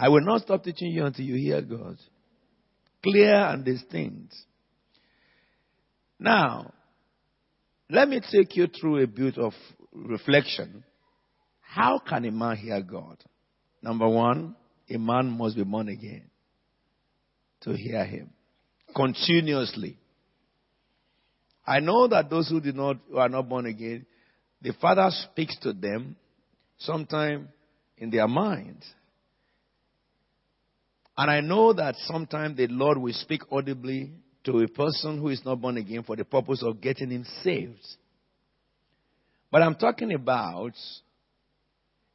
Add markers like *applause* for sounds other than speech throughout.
I will not stop teaching you until you hear God. Clear and distinct. Now, let me take you through a bit of reflection. How can a man hear God? Number one, a man must be born again to hear him continuously. I know that those who did not who are not born again, the Father speaks to them sometime in their mind. And I know that sometimes the Lord will speak audibly to a person who is not born again for the purpose of getting him saved. But I'm talking about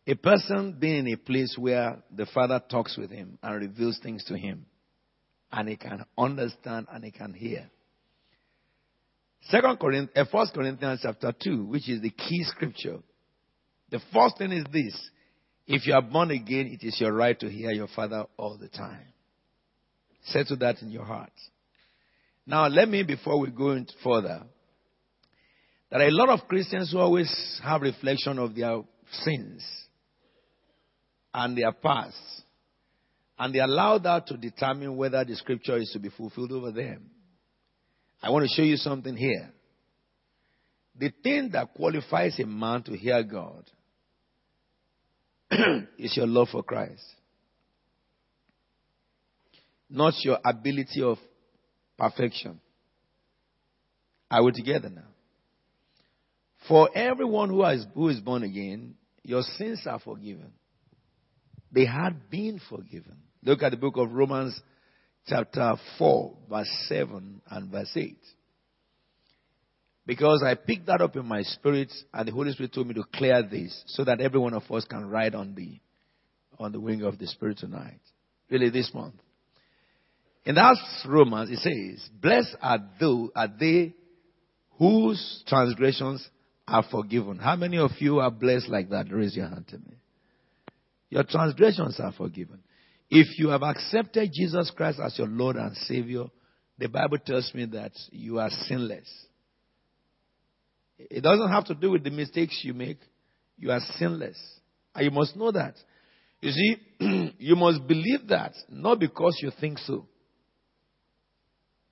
a person being in a place where the Father talks with him and reveals things to him. And he can understand and he can hear. Second Corinthians, uh, First Corinthians chapter 2, which is the key scripture. The first thing is this. If you are born again, it is your right to hear your father all the time. Settle that in your heart. Now, let me, before we go into further, there are a lot of Christians who always have reflection of their sins and their past. And they allow that to determine whether the scripture is to be fulfilled over them. I want to show you something here. The thing that qualifies a man to hear God *clears throat* is your love for Christ, not your ability of perfection. Are we together now? For everyone who is, who is born again, your sins are forgiven. They had been forgiven. Look at the book of Romans, chapter 4, verse 7 and verse 8. Because I picked that up in my spirit, and the Holy Spirit told me to clear this so that every one of us can ride on the on the wing of the Spirit tonight. Really, this month. In that Romans, it says, Blessed are, those, are they whose transgressions are forgiven. How many of you are blessed like that? Raise your hand to me. Your transgressions are forgiven. If you have accepted Jesus Christ as your Lord and Savior, the Bible tells me that you are sinless. It doesn't have to do with the mistakes you make. You are sinless. And you must know that. You see, *clears throat* you must believe that, not because you think so.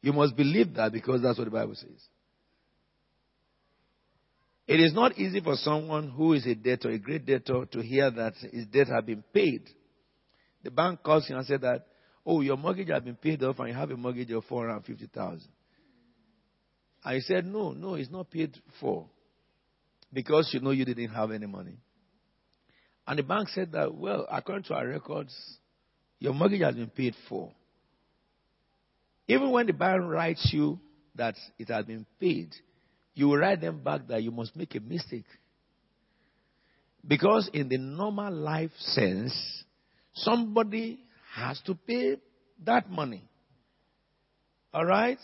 You must believe that because that's what the Bible says. It is not easy for someone who is a debtor, a great debtor, to hear that his debt has been paid. The bank calls you and says that, oh, your mortgage has been paid off and you have a mortgage of 450000 I said, no, no, it's not paid for. Because you know you didn't have any money. And the bank said that, well, according to our records, your mortgage has been paid for. Even when the bank writes you that it has been paid, you will write them back that you must make a mistake. Because in the normal life sense, somebody has to pay that money. All right?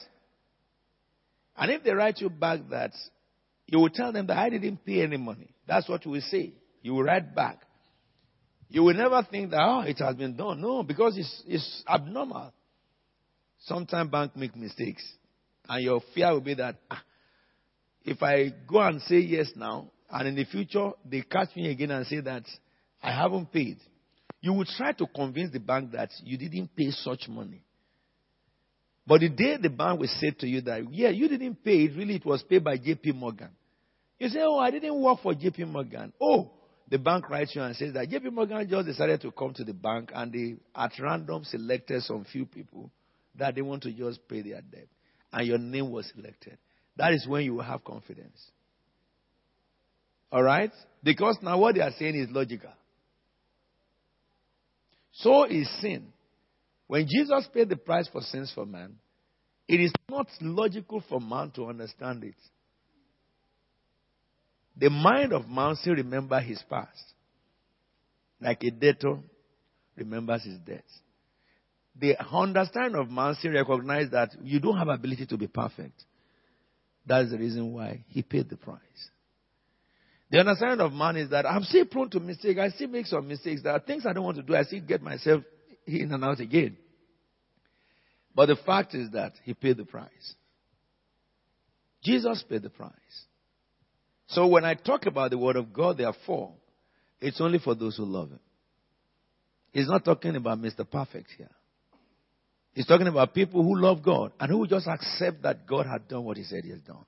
And if they write you back that, you will tell them that I didn't pay any money. That's what you will say. You will write back. You will never think that, oh, it has been done. No, because it's, it's abnormal. Sometimes banks make mistakes. And your fear will be that, ah, if I go and say yes now, and in the future they catch me again and say that I haven't paid, you will try to convince the bank that you didn't pay such money. But the day the bank will say to you that, yeah, you didn't pay it, really it was paid by JP Morgan. You say, oh, I didn't work for JP Morgan. Oh, the bank writes you and says that JP Morgan just decided to come to the bank and they at random selected some few people that they want to just pay their debt. And your name was selected. That is when you will have confidence. All right? Because now what they are saying is logical. So is sin. When Jesus paid the price for sins for man, it is not logical for man to understand it. The mind of man still remembers his past. Like a debtor remembers his debt. The understanding of man still recognizes that you don't have ability to be perfect. That's the reason why he paid the price. The understanding of man is that I'm still prone to mistake. I still make some mistakes. There are things I don't want to do. I still get myself in and out again. But the fact is that he paid the price. Jesus paid the price. So when I talk about the word of God, therefore, it's only for those who love him. He's not talking about Mr. Perfect here. He's talking about people who love God and who just accept that God had done what He said He has done.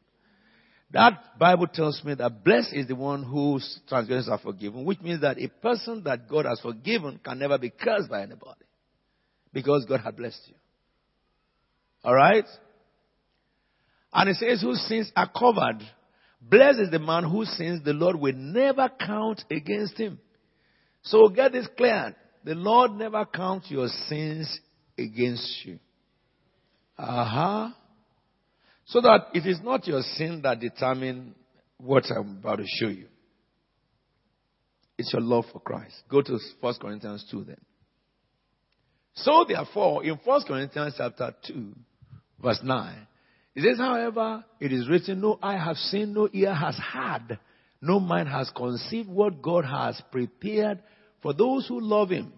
That Bible tells me that blessed is the one whose transgressions are forgiven, which means that a person that God has forgiven can never be cursed by anybody because God had blessed you. Alright? And it says, whose sins are covered. Blessed is the man whose sins the Lord will never count against him. So get this clear. The Lord never counts your sins against you. Aha. Uh-huh. So that it is not your sin that determines what I'm about to show you. It's your love for Christ. Go to 1 Corinthians 2 then. So therefore, in 1 Corinthians chapter 2, verse 9, it says, however, it is written, no eye has seen, no ear has heard, no mind has conceived what God has prepared for those who love Him.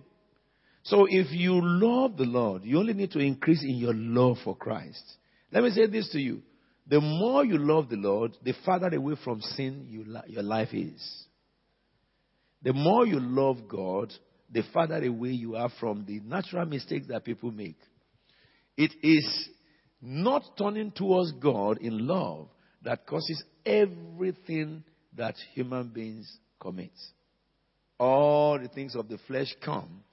So if you love the Lord, you only need to increase in your love for Christ. Let me say this to you. The more you love the Lord, the farther away from sin you, your life is. The more you love God, the farther away you are from the natural mistakes that people make. It is not turning towards God in love that causes everything that human beings commit. All the things of the flesh come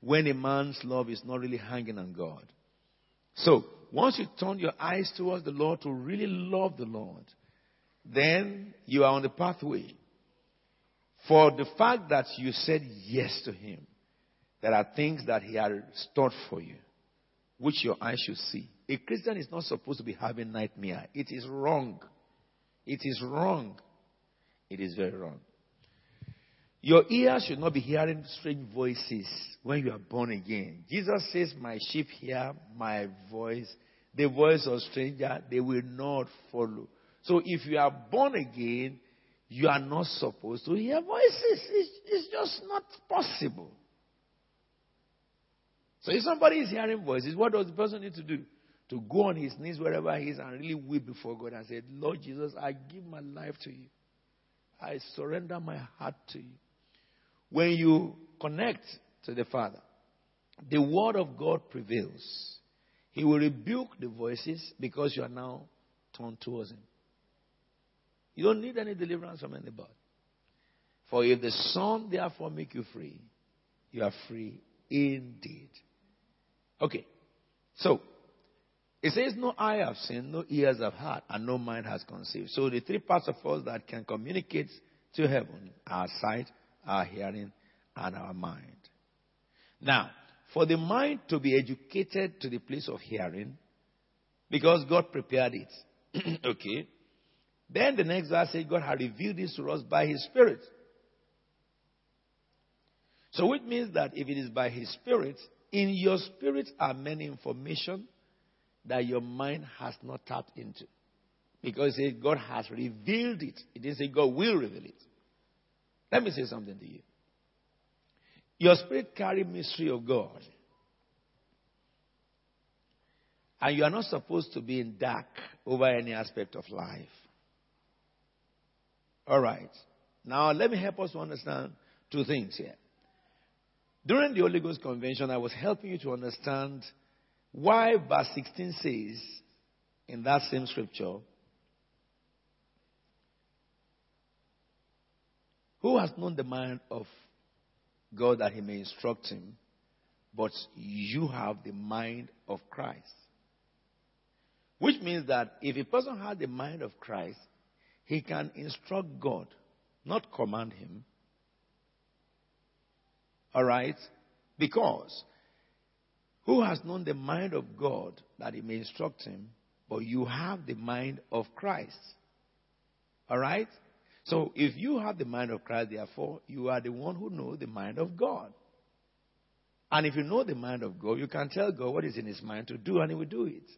when a man's love is not really hanging on God. So, once you turn your eyes towards the Lord to really love the Lord, then you are on the pathway. For the fact that you said yes to Him, there are things that He has stored for you, which your eyes should see. A Christian is not supposed to be having nightmare. It is wrong. It is wrong. It is very wrong. Your ears should not be hearing strange voices when you are born again. Jesus says, My sheep hear my voice. The voice of stranger, they will not follow. So if you are born again, you are not supposed to hear voices. It's, it's just not possible. So if somebody is hearing voices, what does the person need to do? To go on his knees wherever he is and really weep before God and say, Lord Jesus, I give my life to you. I surrender my heart to you. When you connect to the Father, the Word of God prevails. He will rebuke the voices because you are now turned towards Him. You don't need any deliverance from anybody. For if the Son therefore make you free, you are free indeed. Okay. So, it says, No eye have seen, no ears have heard, and no mind has conceived. So, the three parts of us that can communicate to heaven our sight, our hearing, and our mind. Now, for the mind to be educated to the place of hearing, because God prepared it, *clears throat* okay, then the next verse says God had revealed this to us by His Spirit. So, it means that if it is by His Spirit, in your spirit are many information that your mind has not tapped into. Because it, God has revealed it. It didn't say God will reveal it. Let me say something to you. Your spirit carries mystery of God. And you are not supposed to be in dark over any aspect of life. All right. Now, let me help us to understand two things here. During the Holy Ghost Convention, I was helping you to understand why verse 16 says in that same scripture, Who has known the mind of God that he may instruct him? But you have the mind of Christ. Which means that if a person has the mind of Christ, he can instruct God, not command him. Alright? Because who has known the mind of God that he may instruct him, but you have the mind of Christ. Alright? So if you have the mind of Christ, therefore, you are the one who knows the mind of God. And if you know the mind of God, you can tell God what is in his mind to do, and he will do it.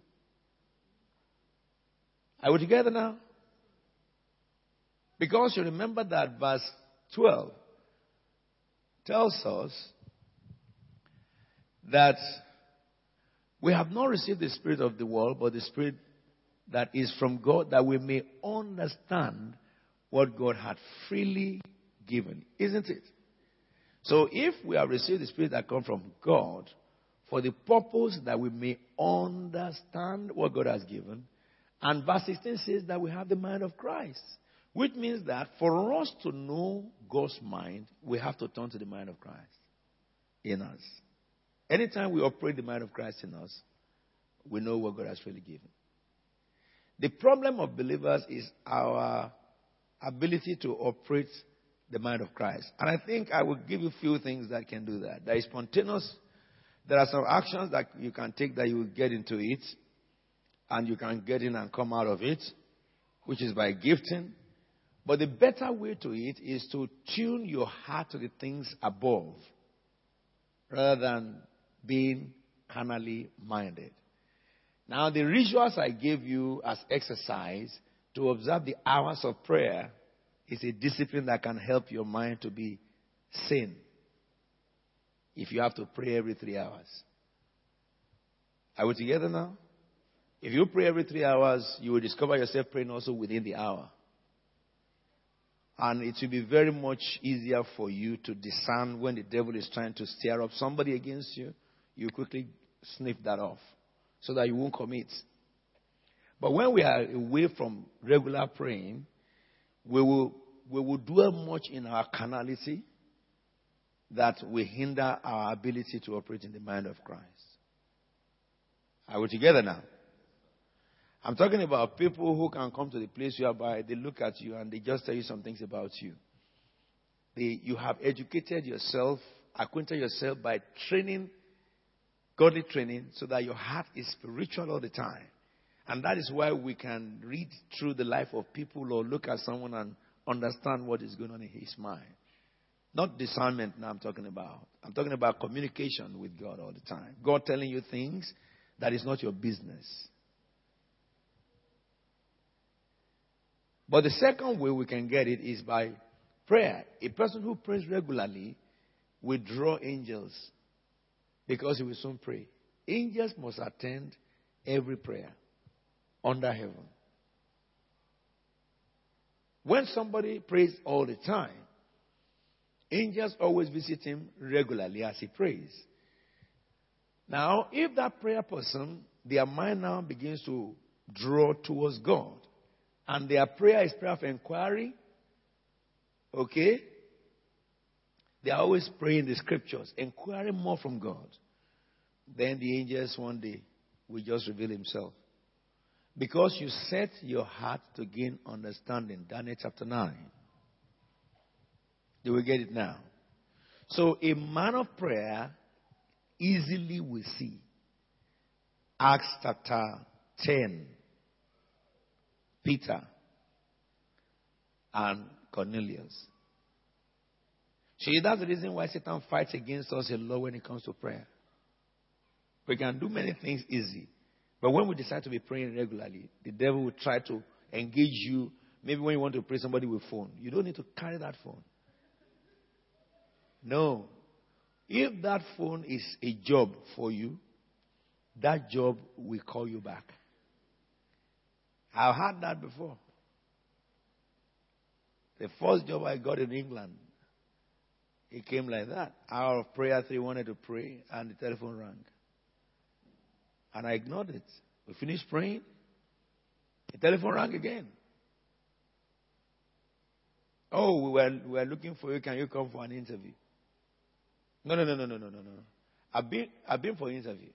Are we together now? Because you remember that verse 12 tells us that we have not received the spirit of the world, but the spirit that is from God, that we may understand what God had freely given, isn't it? So if we have received the Spirit that comes from God for the purpose that we may understand what God has given, and verse 16 says that we have the mind of Christ, which means that for us to know God's mind, we have to turn to the mind of Christ in us. Anytime we operate the mind of Christ in us, we know what God has really given. The problem of believers is our ability to operate the mind of Christ. And I think I will give you a few things that can do that. There is spontaneous. There are some actions that you can take that you will get into it, and you can get in and come out of it, which is by gifting. But the better way to it is to tune your heart to the things above rather than being carnally minded. Now, the rituals I gave you as exercise to observe the hours of prayer is a discipline that can help your mind to be sane if you have to pray every three hours. Are we together now? If you pray every three hours, you will discover yourself praying also within the hour. And it will be very much easier for you to discern when the devil is trying to stir up somebody against you. You quickly sniff that off so that you won't commit. But when we are away from regular praying, we will, we will dwell much in our carnality that will hinder our ability to operate in the mind of Christ. Are we together now? I'm talking about people who can come to the place whereby they look at you and they just tell you some things about you. They, you have educated yourself, acquainted yourself by training, godly training, so that your heart is spiritual all the time. And that is why we can read through the life of people or look at someone and understand what is going on in his mind. Not discernment now I'm talking about. I'm talking about communication with God all the time. God telling you things that is not your business. But the second way we can get it is by prayer. A person who prays regularly will draw angels because he will soon pray. Angels must attend every prayer under heaven. When somebody prays all the time, angels always visit him regularly as he prays. Now, if that prayer person, their mind now begins to draw towards God, and their prayer is prayer of inquiry, okay? They are always praying the scriptures, inquiring more from God. Then the angels one day will just reveal himself. Because you set your heart to gain understanding. Daniel chapter 9. Do we get it now? So a man of prayer easily will see. Acts chapter 10. Peter and Cornelius. See, that's the reason why Satan fights against us a lot when it comes to prayer. We can do many things easy. But when we decide to be praying regularly, the devil will try to engage you. Maybe when you want to pray somebody with phone, you don't need to carry that phone. No. If that phone is a job for you, that job will call you back. I've had that before. The first job I got in England, it came like that. Hour of prayer, three wanted to pray, and the telephone rang. And I ignored it. We finished praying. The telephone rang again. Oh, we were, we were looking for you. Can you come for an interview? No, no, no, no, no, no, no, no. I've been, I've been for interview.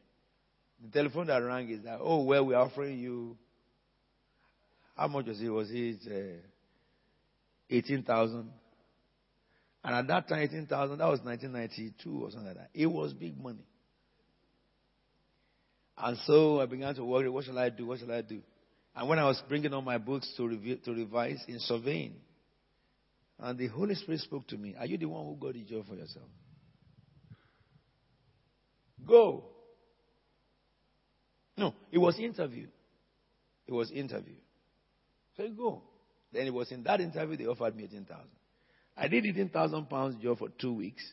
The telephone that rang is that, oh, well, we're offering you, how much was it? Was it uh, 18,000? And at that time, 18,000, that was 1992 or something like that. It was big money. And so I began to worry, what shall I do? What shall I do? And when I was bringing all my books to, review, to revise in surveying, and the Holy Spirit spoke to me, Are you the one who got the job for yourself? Go. No, it was interview. It was interview. So you go. Then it was in that interview they offered me 18,000. I did 18,000 pounds job for two weeks.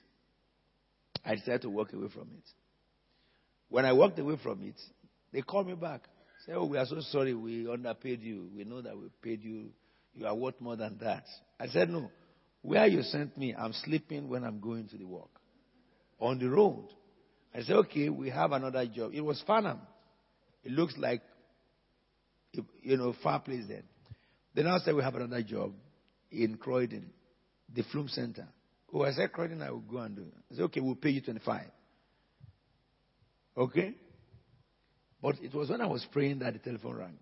I decided to walk away from it. When I walked away from it, they called me back. Say, oh, we are so sorry we underpaid you. We know that we paid you. You are worth more than that. I said, no. Where you sent me, I'm sleeping when I'm going to the work. On the road. I said, okay, we have another job. It was Farnham. It looks like, you know, far place then. Then I said, we have another job in Croydon, the Flume Center. Oh, I said, Croydon, I will go and do it. I said, okay, we'll pay you 25. Okay? But it was when I was praying that the telephone rang.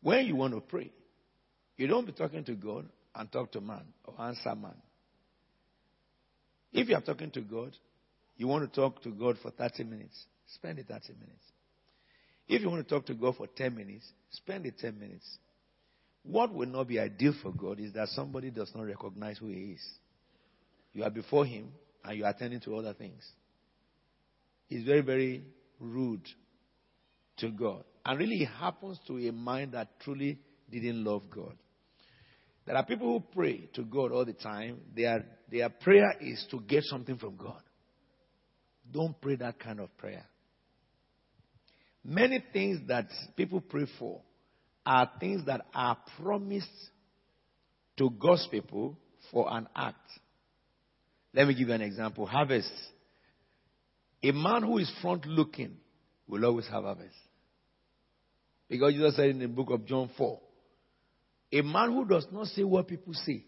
When you want to pray, you don't be talking to God and talk to man or answer man. If you are talking to God, you want to talk to God for 30 minutes, spend the 30 minutes. If you want to talk to God for 10 minutes, spend the 10 minutes. What will not be ideal for God is that somebody does not recognize who He is. You are before Him and you are attending to other things. It's very, very rude to God. And really, it happens to a mind that truly didn't love God. There are people who pray to God all the time. Their, their prayer is to get something from God. Don't pray that kind of prayer. Many things that people pray for are things that are promised to God's people for an act. Let me give you an example. Harvest. A man who is front looking will always have harvest. Because Jesus said in the book of John 4, a man who does not say what people say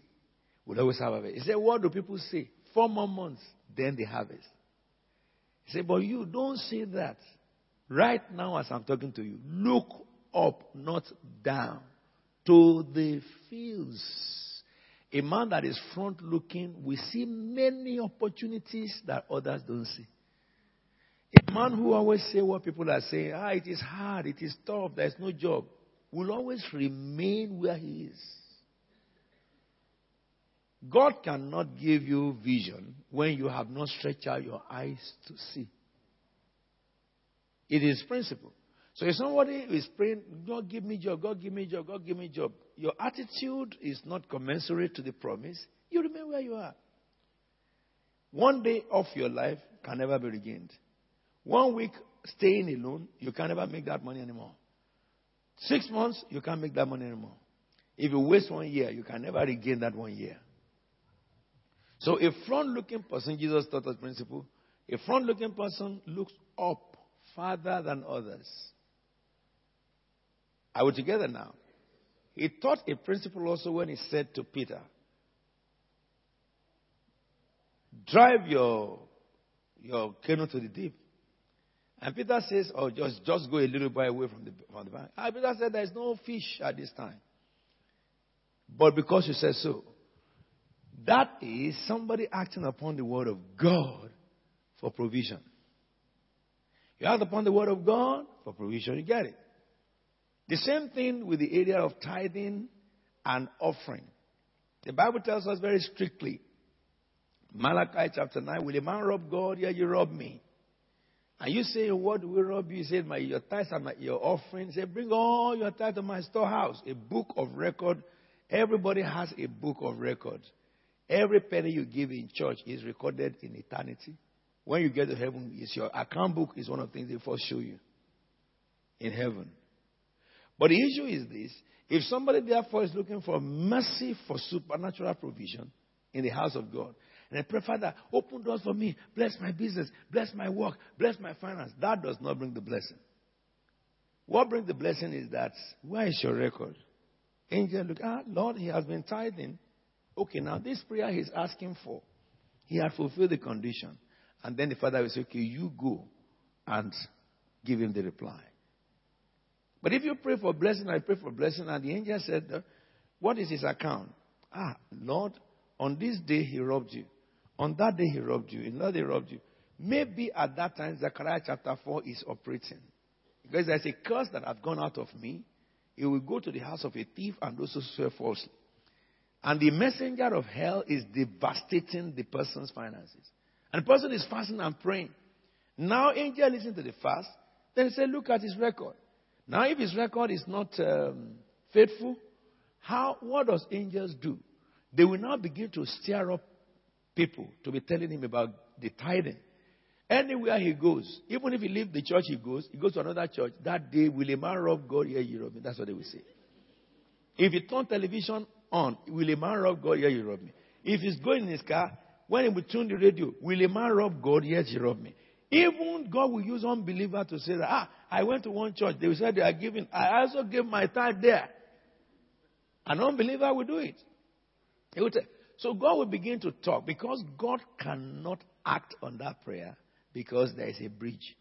will always have harvest. He said, What do people say? Four more months, then they harvest. He said, But you don't say that. Right now, as I'm talking to you, look up, not down, to the fields. A man that is front looking will see many opportunities that others don't see. A man who always say what people are saying, ah, it is hard, it is tough, there's no job, will always remain where he is. God cannot give you vision when you have not stretched out your eyes to see. It is principle. So if somebody is praying, God give me job, God give me job, God give me job, your attitude is not commensurate to the promise, you remain where you are. One day of your life can never be regained. One week staying alone, you can never make that money anymore. Six months, you can't make that money anymore. If you waste one year, you can never regain that one year. So a front looking person, Jesus taught us principle, a front looking person looks up farther than others. Are we together now? He taught a principle also when he said to Peter, Drive your, your canoe to the deep. And Peter says, Oh, just, just go a little bit away from the, from the bank. And Peter said, There's no fish at this time. But because you said so, that is somebody acting upon the word of God for provision. You act upon the word of God for provision, you get it. The same thing with the area of tithing and offering. The Bible tells us very strictly, Malachi chapter 9, will a man rob God? Yeah, you rob me. And you say, What will rob you? He said, my, Your tithes and my, your offering. Said, Bring all your tithes to my storehouse. A book of record. Everybody has a book of record. Every penny you give in church is recorded in eternity. When you get to heaven, it's your account book is one of the things they first show you in heaven. But the issue is this if somebody therefore is looking for mercy for supernatural provision in the house of God, and I pray, Father, open doors for me, bless my business, bless my work, bless my finance, that does not bring the blessing. What brings the blessing is that where is your record? Angel look, ah, Lord, he has been tithing. Okay, now this prayer he's asking for, he had fulfilled the condition. And then the father will say, okay, you go and give him the reply. But if you pray for blessing, I pray for blessing, and the angel said, What is his account? Ah, Lord, on this day he robbed you. On that day he robbed you. That day he robbed you. Maybe at that time Zechariah chapter 4 is operating. Because there's a curse that has gone out of me. It will go to the house of a thief and those who swear falsely. And the messenger of hell is devastating the person's finances. And the person is fasting and praying. Now, angel listen to the fast. Then say, look at his record. Now, if his record is not um, faithful, how? What does angels do? They will now begin to stir up people to be telling him about the tithing. Anywhere he goes, even if he leaves the church he goes, he goes to another church. That day, will a man rob God? Yeah, you rob me. That's what they will say. If you turn television on, will a man rob God? Yeah, you rob me. If he's going in his car, when he will tune the radio, will a man rob God? Yes, he rob me. Even God will use unbeliever to say that, ah, I went to one church. They said they are giving. I also gave my tithe there. An unbeliever will do it. He will tell, so God will begin to talk because God cannot act on that prayer because there is a bridge.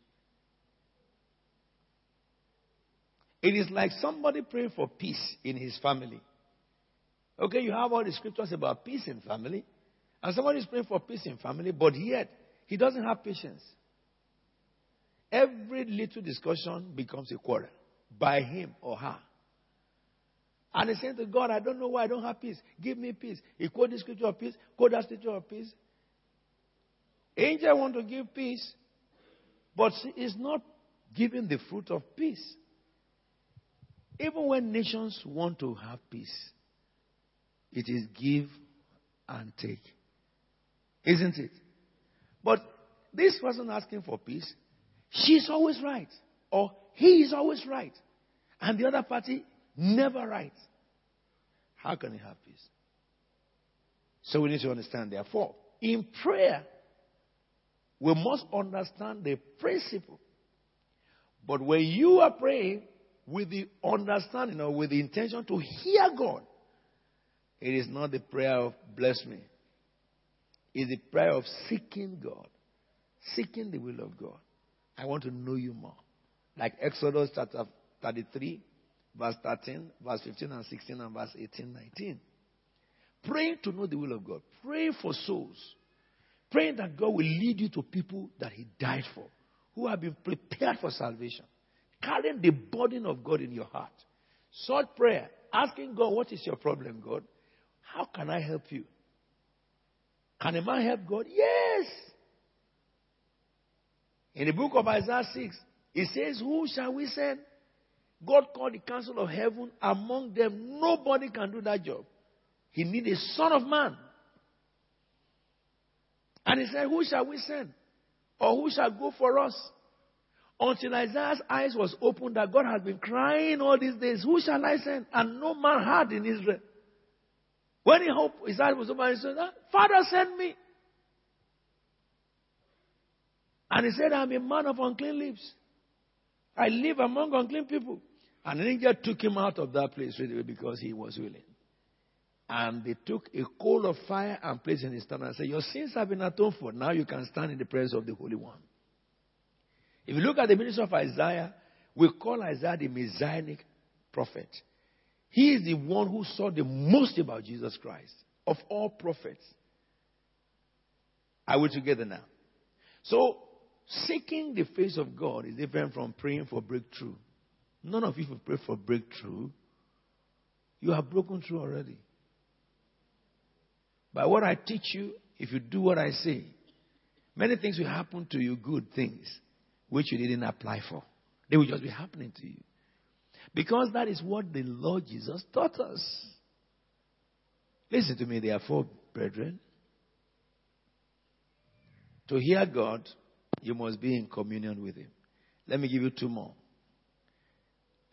It is like somebody praying for peace in his family. Okay, you have all the scriptures about peace in family, and somebody is praying for peace in family, but yet he doesn't have patience. Every little discussion becomes a quarrel by him or her. And he said to God, I don't know why I don't have peace. Give me peace. He quote the scripture of peace, quote that scripture of peace. Angel want to give peace, but it's not giving the fruit of peace. Even when nations want to have peace, it is give and take. Isn't it? But this person asking for peace, she's always right. Or he is always right. And the other party never right. How can he have peace? So we need to understand, therefore, in prayer, we must understand the principle. But when you are praying with the understanding or with the intention to hear God, it is not the prayer of bless me. It's the prayer of seeking God, seeking the will of God. I want to know you more. Like Exodus chapter 33, verse 13, verse 15 and 16, and verse 18, 19. Praying to know the will of God. Praying for souls. Praying that God will lead you to people that He died for, who have been prepared for salvation. Carrying the burden of God in your heart. Short prayer, asking God, What is your problem, God? How can I help you? Can a man help God? Yes. In the book of Isaiah 6, it says, Who shall we send? God called the council of heaven. Among them, nobody can do that job. He needs a son of man. And he said, Who shall we send? Or who shall go for us? Until Isaiah's eyes was opened that God has been crying all these days, Who shall I send? And no man had in Israel. When he hope his eyes was open, he said, ah, Father, send me. And he said, I'm a man of unclean lips. I live among unclean people. And an angel took him out of that place straight away because he was willing. And they took a coal of fire and placed in his tongue and said, Your sins have been atoned for. Now you can stand in the presence of the Holy One. If you look at the ministry of Isaiah, we call Isaiah the messianic prophet. He is the one who saw the most about Jesus Christ of all prophets. Are we together now? So, seeking the face of God is different from praying for breakthrough. None of you have prayed for breakthrough. You have broken through already. By what I teach you, if you do what I say, many things will happen to you, good things, which you didn't apply for. They will just be happening to you. Because that is what the Lord Jesus taught us. Listen to me, therefore, brethren. To hear God, you must be in communion with Him. Let me give you two more.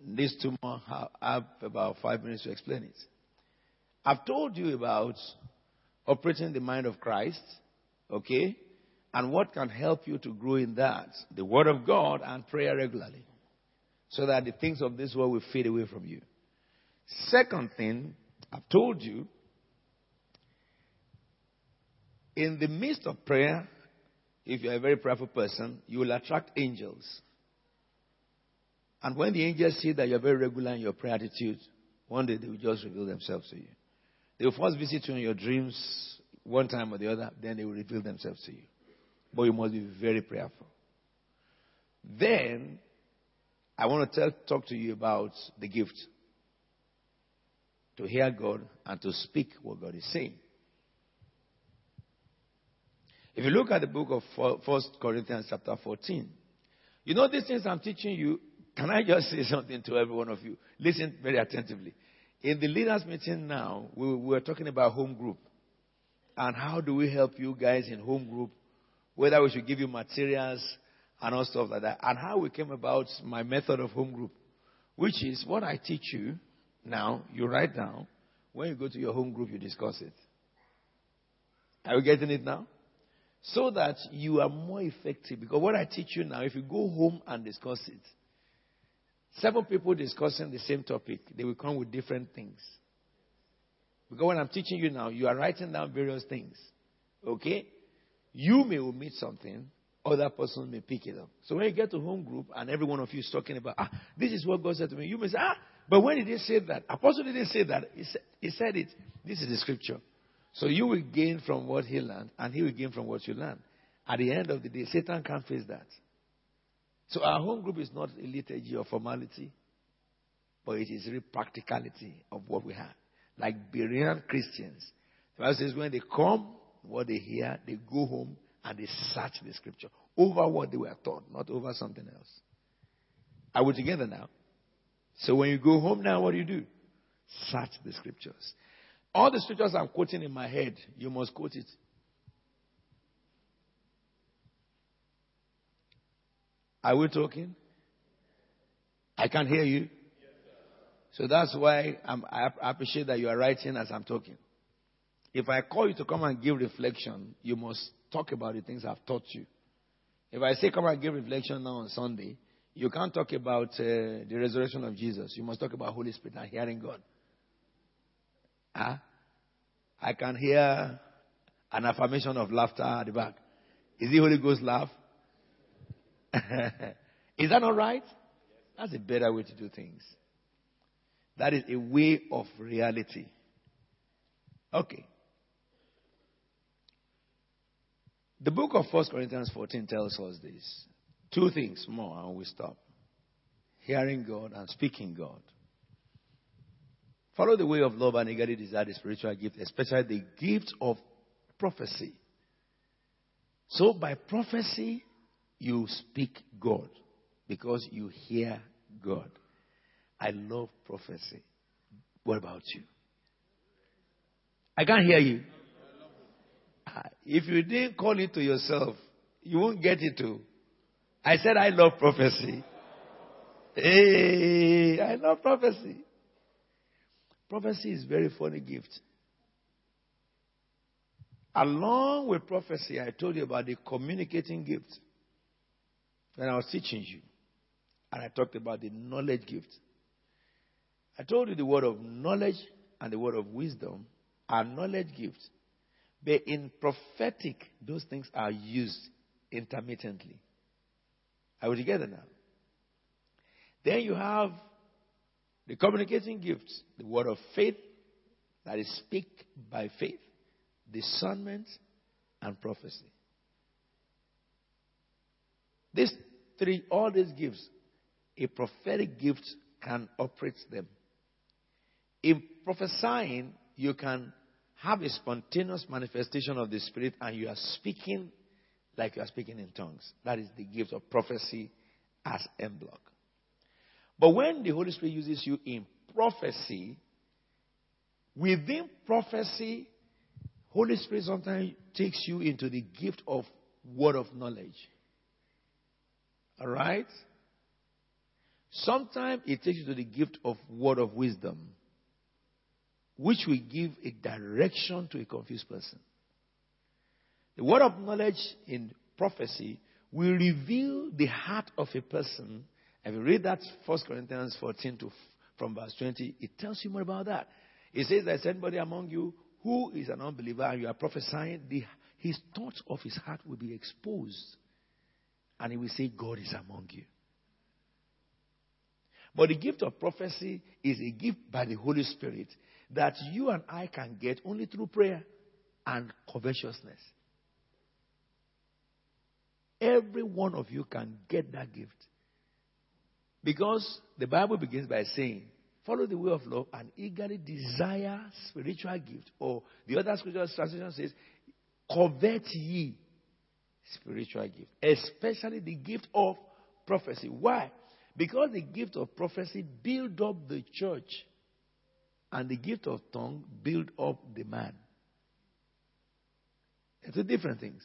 These two more, I have about five minutes to explain it. I've told you about operating the mind of Christ, okay? And what can help you to grow in that? The Word of God and prayer regularly so that the things of this world will fade away from you. Second thing, I've told you, in the midst of prayer, if you're a very prayerful person, you will attract angels. And when the angels see that you're very regular in your prayer attitude, one day they will just reveal themselves to you. They will first visit you in your dreams one time or the other, then they will reveal themselves to you. But you must be very prayerful. Then I want to tell, talk to you about the gift to hear God and to speak what God is saying. If you look at the book of First Corinthians chapter 14, you know these things I'm teaching you. Can I just say *laughs* something to every one of you? Listen very attentively. In the leaders meeting now, we were talking about home group. And how do we help you guys in home group? Whether we should give you materials, and all stuff like that. And how we came about my method of home group, which is what I teach you, now, you write down. When you go to your home group, you discuss it. Are you getting it now? So that you are more effective. Because what I teach you now, if you go home and discuss it, seven people discussing the same topic, they will come with different things. Because when I'm teaching you now, you are writing down various things. Okay? You may omit something, other person may pick it up. So when you get to home group and every one of you is talking about, ah, this is what God said to me, you may say, ah, but when did he say that? Apostle didn't say that. He said, he said it. This is the scripture. So you will gain from what he learned, and he will gain from what you learned. At the end of the day, Satan can't face that. So our home group is not a liturgy or formality, but it is real practicality of what we have. Like Berean Christians. The Bible says when they come, what they hear, they go home and they search the scripture over what they were taught, not over something else. Are we together now? So when you go home now, what do you do? Search the scriptures. All the scriptures I'm quoting in my head, you must quote it. Are we talking? I can't hear you. So that's why I'm, i appreciate that you are writing as I'm talking. If I call you to come and give reflection, you must talk about the things I've taught you. If I say come and give reflection now on Sunday, you can't talk about uh, the resurrection of Jesus. You must talk about Holy Spirit and hearing God. Huh? I can hear an affirmation of laughter at the back. Is the Holy Ghost laugh? *laughs* is that not right? That's a better way to do things. That is a way of reality. Okay. The book of 1 Corinthians 14 tells us this. Two things more, and we stop. Hearing God and speaking God. Follow the way of love and eagerly desire the spiritual gift, especially the gift of prophecy. So by prophecy, you speak God because you hear God. I love prophecy. What about you? I can't hear you. If you didn't call it to yourself, you won't get it to. I said, I love prophecy. Hey, I love prophecy. Prophecy is very funny gift. Along with prophecy, I told you about the communicating gift when I was teaching you. And I talked about the knowledge gift. I told you the word of knowledge and the word of wisdom are knowledge gifts. But in prophetic, those things are used intermittently. Are we together now? Then you have the communicating gifts, the word of faith, that is speak by faith, discernment, and prophecy. These three, all these gifts, a prophetic gift can operate them. In prophesying, you can have a spontaneous manifestation of the Spirit and you are speaking like you are speaking in tongues. That is the gift of prophecy as en bloc. But when the Holy Spirit uses you in prophecy, within prophecy, Holy Spirit sometimes takes you into the gift of word of knowledge. All right? Sometimes it takes you to the gift of word of wisdom, which will give a direction to a confused person. The word of knowledge in prophecy will reveal the heart of a person if you read that 1 Corinthians 14 to, from verse 20, it tells you more about that. It says there's anybody among you who is an unbeliever and you are prophesying, the, his thoughts of his heart will be exposed. And he will say, God is among you. But the gift of prophecy is a gift by the Holy Spirit that you and I can get only through prayer and covetousness. Every one of you can get that gift. Because the Bible begins by saying, follow the way of love and eagerly desire spiritual gift. Or the other scripture translation says, covet ye spiritual gift, especially the gift of prophecy. Why? Because the gift of prophecy build up the church and the gift of tongue build up the man. It's two different things.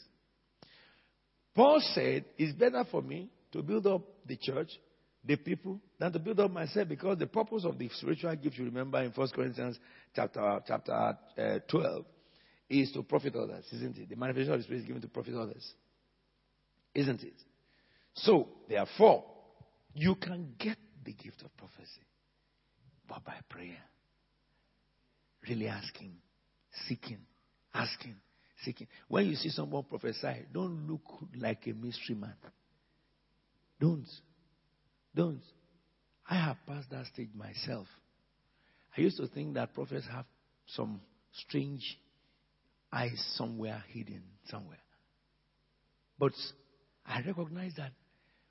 Paul said, It's better for me to build up the church the people than to build up myself because the purpose of the spiritual gift, you remember in 1 Corinthians chapter, chapter uh, 12, is to profit others, isn't it? The manifestation of the Spirit is given to profit others, isn't it? So, therefore, you can get the gift of prophecy, but by prayer. Really asking, seeking, asking, seeking. When you see someone prophesy, don't look like a mystery man. Don't. Don't. I have passed that stage myself. I used to think that prophets have some strange eyes somewhere hidden, somewhere. But I recognize that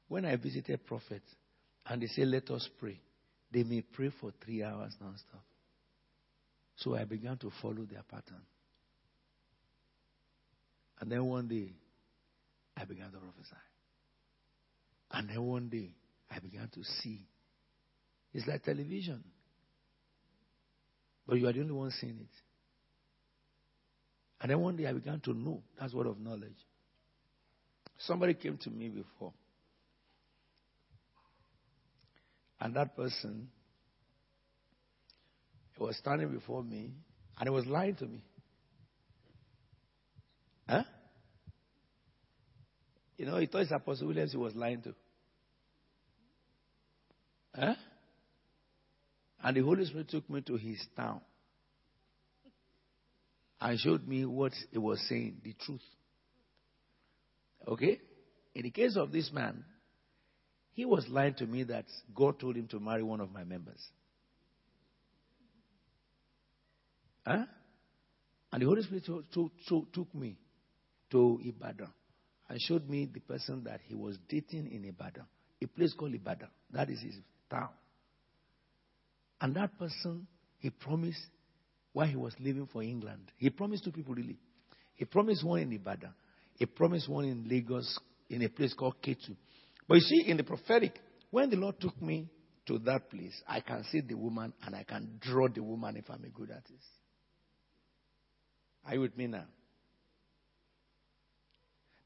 when I visited prophets and they say, let us pray, they may pray for three hours non-stop. So I began to follow their pattern. And then one day, I began to prophesy. And then one day, I began to see. It's like television. But you are the only one seeing it. And then one day I began to know. That's word of knowledge. Somebody came to me before. And that person he was standing before me and he was lying to me. Huh? You know, he thought it's Apostle Williams he was lying to. Huh? And the Holy Spirit took me to his town and showed me what he was saying, the truth. Okay? In the case of this man, he was lying to me that God told him to marry one of my members. Huh? And the Holy Spirit took, took, took me to Ibadan and showed me the person that he was dating in Ibadan, a place called Ibadan. That is his town. And that person, he promised while he was leaving for England. He promised two people really. He promised one in Ibadan. He promised one in Lagos in a place called Ketu. But you see, in the prophetic, when the Lord took me to that place, I can see the woman and I can draw the woman if I'm a good artist. Are you with me now?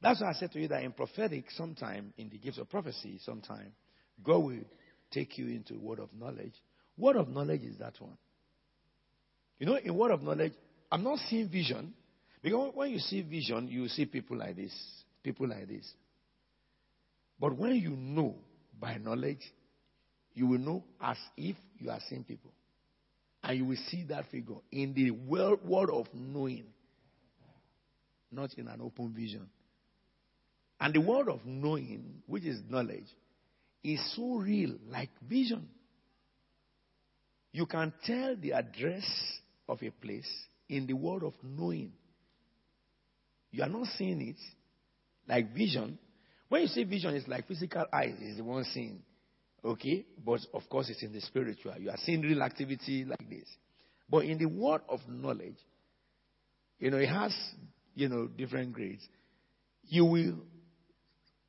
That's why I said to you that in prophetic, sometime in the gifts of prophecy, sometime God will take you into word of knowledge. Word of knowledge is that one. You know, in word of knowledge, I'm not seeing vision. Because when you see vision, you see people like this, people like this. But when you know by knowledge, you will know as if you are seeing people. And you will see that figure in the world, of knowing, not in an open vision. And the world of knowing, which is knowledge, is so real, like vision. You can tell the address of a place in the world of knowing. You are not seeing it like vision. When you say vision, it's like physical eyes is the one seeing. Okay? But of course, it's in the spiritual. You are seeing real activity like this. But in the world of knowledge, you know, it has, you know, different grades. You will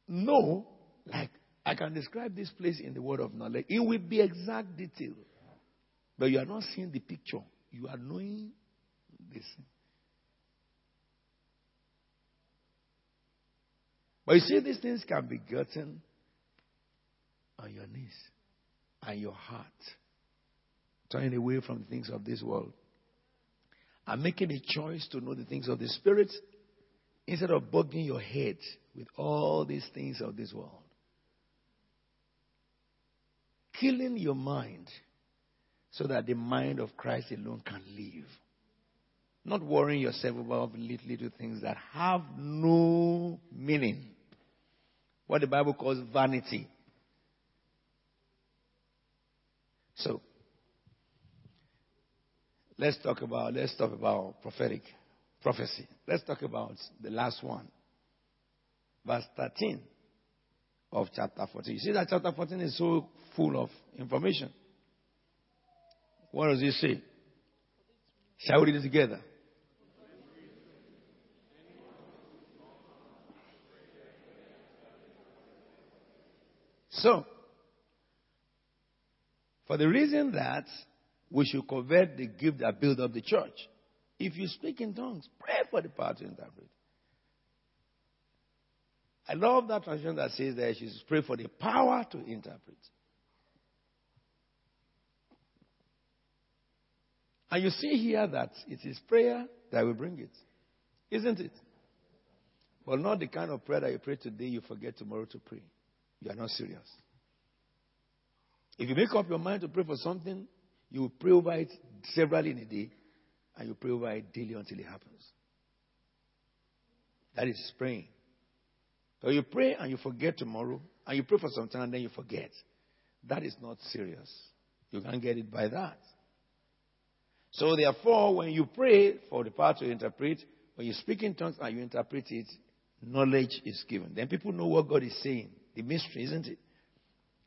know, like, I can describe this place in the word of knowledge. It will be exact detail. But you are not seeing the picture. You are knowing this. But you see, these things can be gotten on your knees and your heart, turning away from the things of this world and making a choice to know the things of the Spirit instead of bugging your head with all these things of this world. Killing your mind so that the mind of Christ alone can live. Not worrying yourself about little, little things that have no meaning. What the Bible calls vanity. So, let's talk about let's talk about prophetic prophecy. Let's talk about the last one. Verse 13 of chapter 14. You see that chapter 14 is so full of information. What does it say? Shall we read it together? So, for the reason that we should covet the gift that builds up the church. If you speak in tongues, pray for the power to interpret. I love that translation that says that she should pray for the power to interpret. And you see here that it is prayer that will bring it, isn't it? But not the kind of prayer that you pray today, you forget tomorrow to pray. You are not serious. If you make up your mind to pray for something, you will pray over it severally in a day, and you pray over it daily until it happens. That is praying. So you pray and you forget tomorrow, and you pray for some time and then you forget. That is not serious. You can't get it by that. So therefore, when you pray for the power to interpret, when you speak in tongues and you interpret it, knowledge is given. Then people know what God is saying. The mystery, isn't it?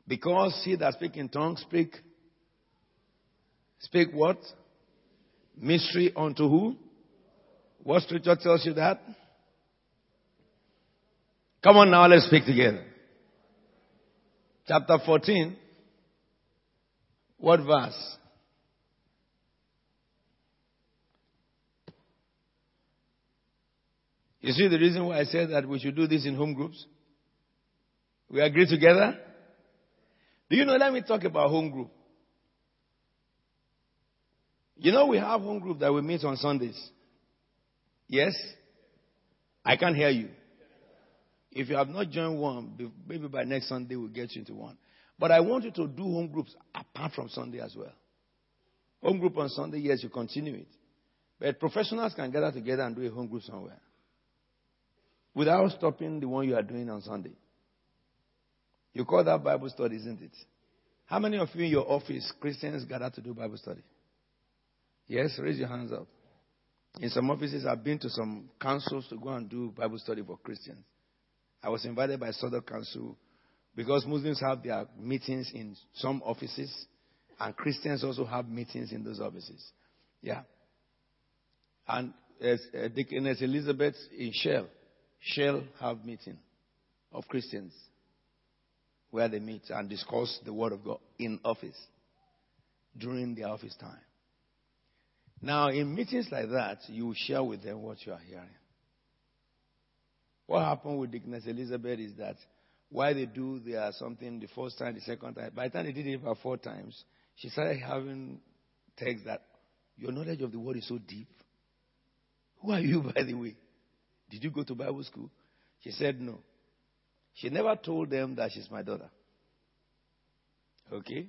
Because he that speak in tongues speak speak what? Mystery unto who? What scripture tells you that? Come on now, let's speak together. Chapter 14. What verse? You see the reason why I said that we should do this in home groups? We agree together? Do you know? Let me talk about home group. You know, we have home group that we meet on Sundays. Yes? I can't hear you. If you have not joined one, maybe by next Sunday we'll get you into one. But I want you to do home groups apart from Sunday as well. Home group on Sunday, yes, you continue it. But professionals can gather together and do a home group somewhere without stopping the one you are doing on Sunday. You call that Bible study, isn't it? How many of you in your office, Christians, gather to do Bible study? Yes, raise your hands up. In some offices, I've been to some councils to go and do Bible study for Christians. I was invited by Southwark Council because Muslims have their meetings in some offices, and Christians also have meetings in those offices. Yeah. And as uh, Elizabeth in Shell, Shell have meeting of Christians where they meet and discuss the Word of God in office during their office time. Now, in meetings like that, you share with them what you are hearing. What happened with Deaconess Elizabeth is that while they do their something the first time, the second time, by the time they did it about four times, she started having texts that your knowledge of the word is so deep. Who are you, *laughs* by the way? Did you go to Bible school? She said no. She never told them that she's my daughter. Okay?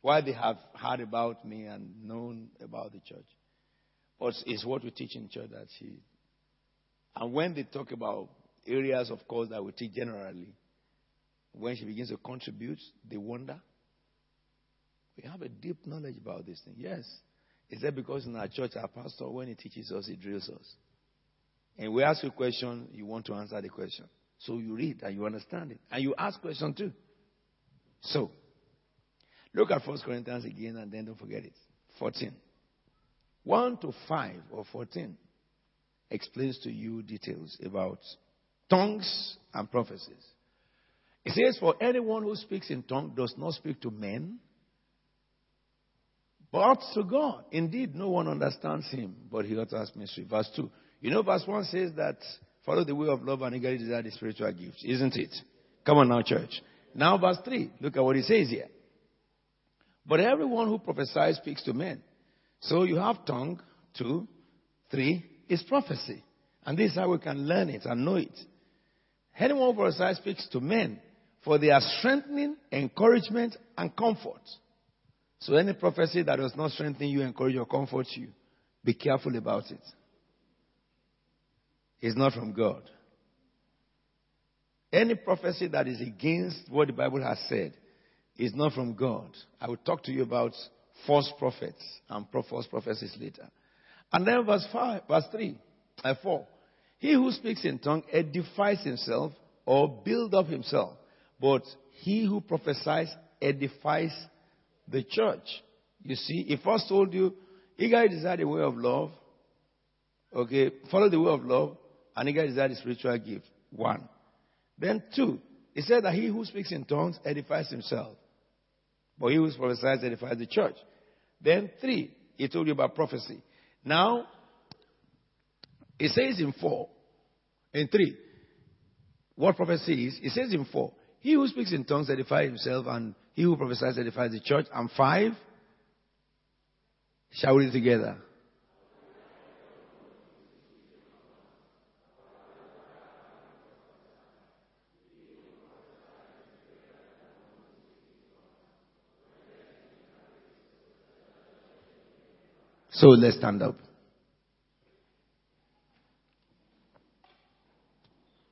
Why they have heard about me and known about the church. But it's what we teach in church that she. And when they talk about areas, of course, that we teach generally, when she begins to contribute, they wonder. We have a deep knowledge about this thing. Yes. Is that because in our church, our pastor, when he teaches us, he drills us? And we ask you a question, you want to answer the question. So you read and you understand it. And you ask question too. So, look at 1 Corinthians again and then don't forget it. 14. 1 to 5 or 14 explains to you details about tongues and prophecies. It says, For anyone who speaks in tongues does not speak to men, but to God. Indeed, no one understands him, but he utters mystery. Verse 2. You know, verse 1 says that follow the way of love and eagerly desire the spiritual gifts, isn't it? Come on now, church. Now, verse 3. Look at what he says here. But everyone who prophesies speaks to men. So you have tongue, two, three, is prophecy. And this is how we can learn it and know it. Anyone who prophesies speaks to men for their strengthening, encouragement, and comfort. So any prophecy that does not strengthen you, encourage, or comfort you, be careful about it is not from God. Any prophecy that is against what the Bible has said is not from God. I will talk to you about false prophets and false prophecies later. And then verse five, verse three, uh, four. He who speaks in tongue edifies himself or build up himself, but he who prophesies edifies the church. You see, he first told you, eager desire the way of love. Okay, follow the way of love. And eager desire the spiritual gift. One. Then two, he said that he who speaks in tongues edifies himself. But he who prophesies edifies the church. Then three, he told you about prophecy. Now, it says in four, in three, what prophecy is. It says in four, he who speaks in tongues edifies himself, and he who prophesies edifies the church. And five, Shall we together? So let's stand up.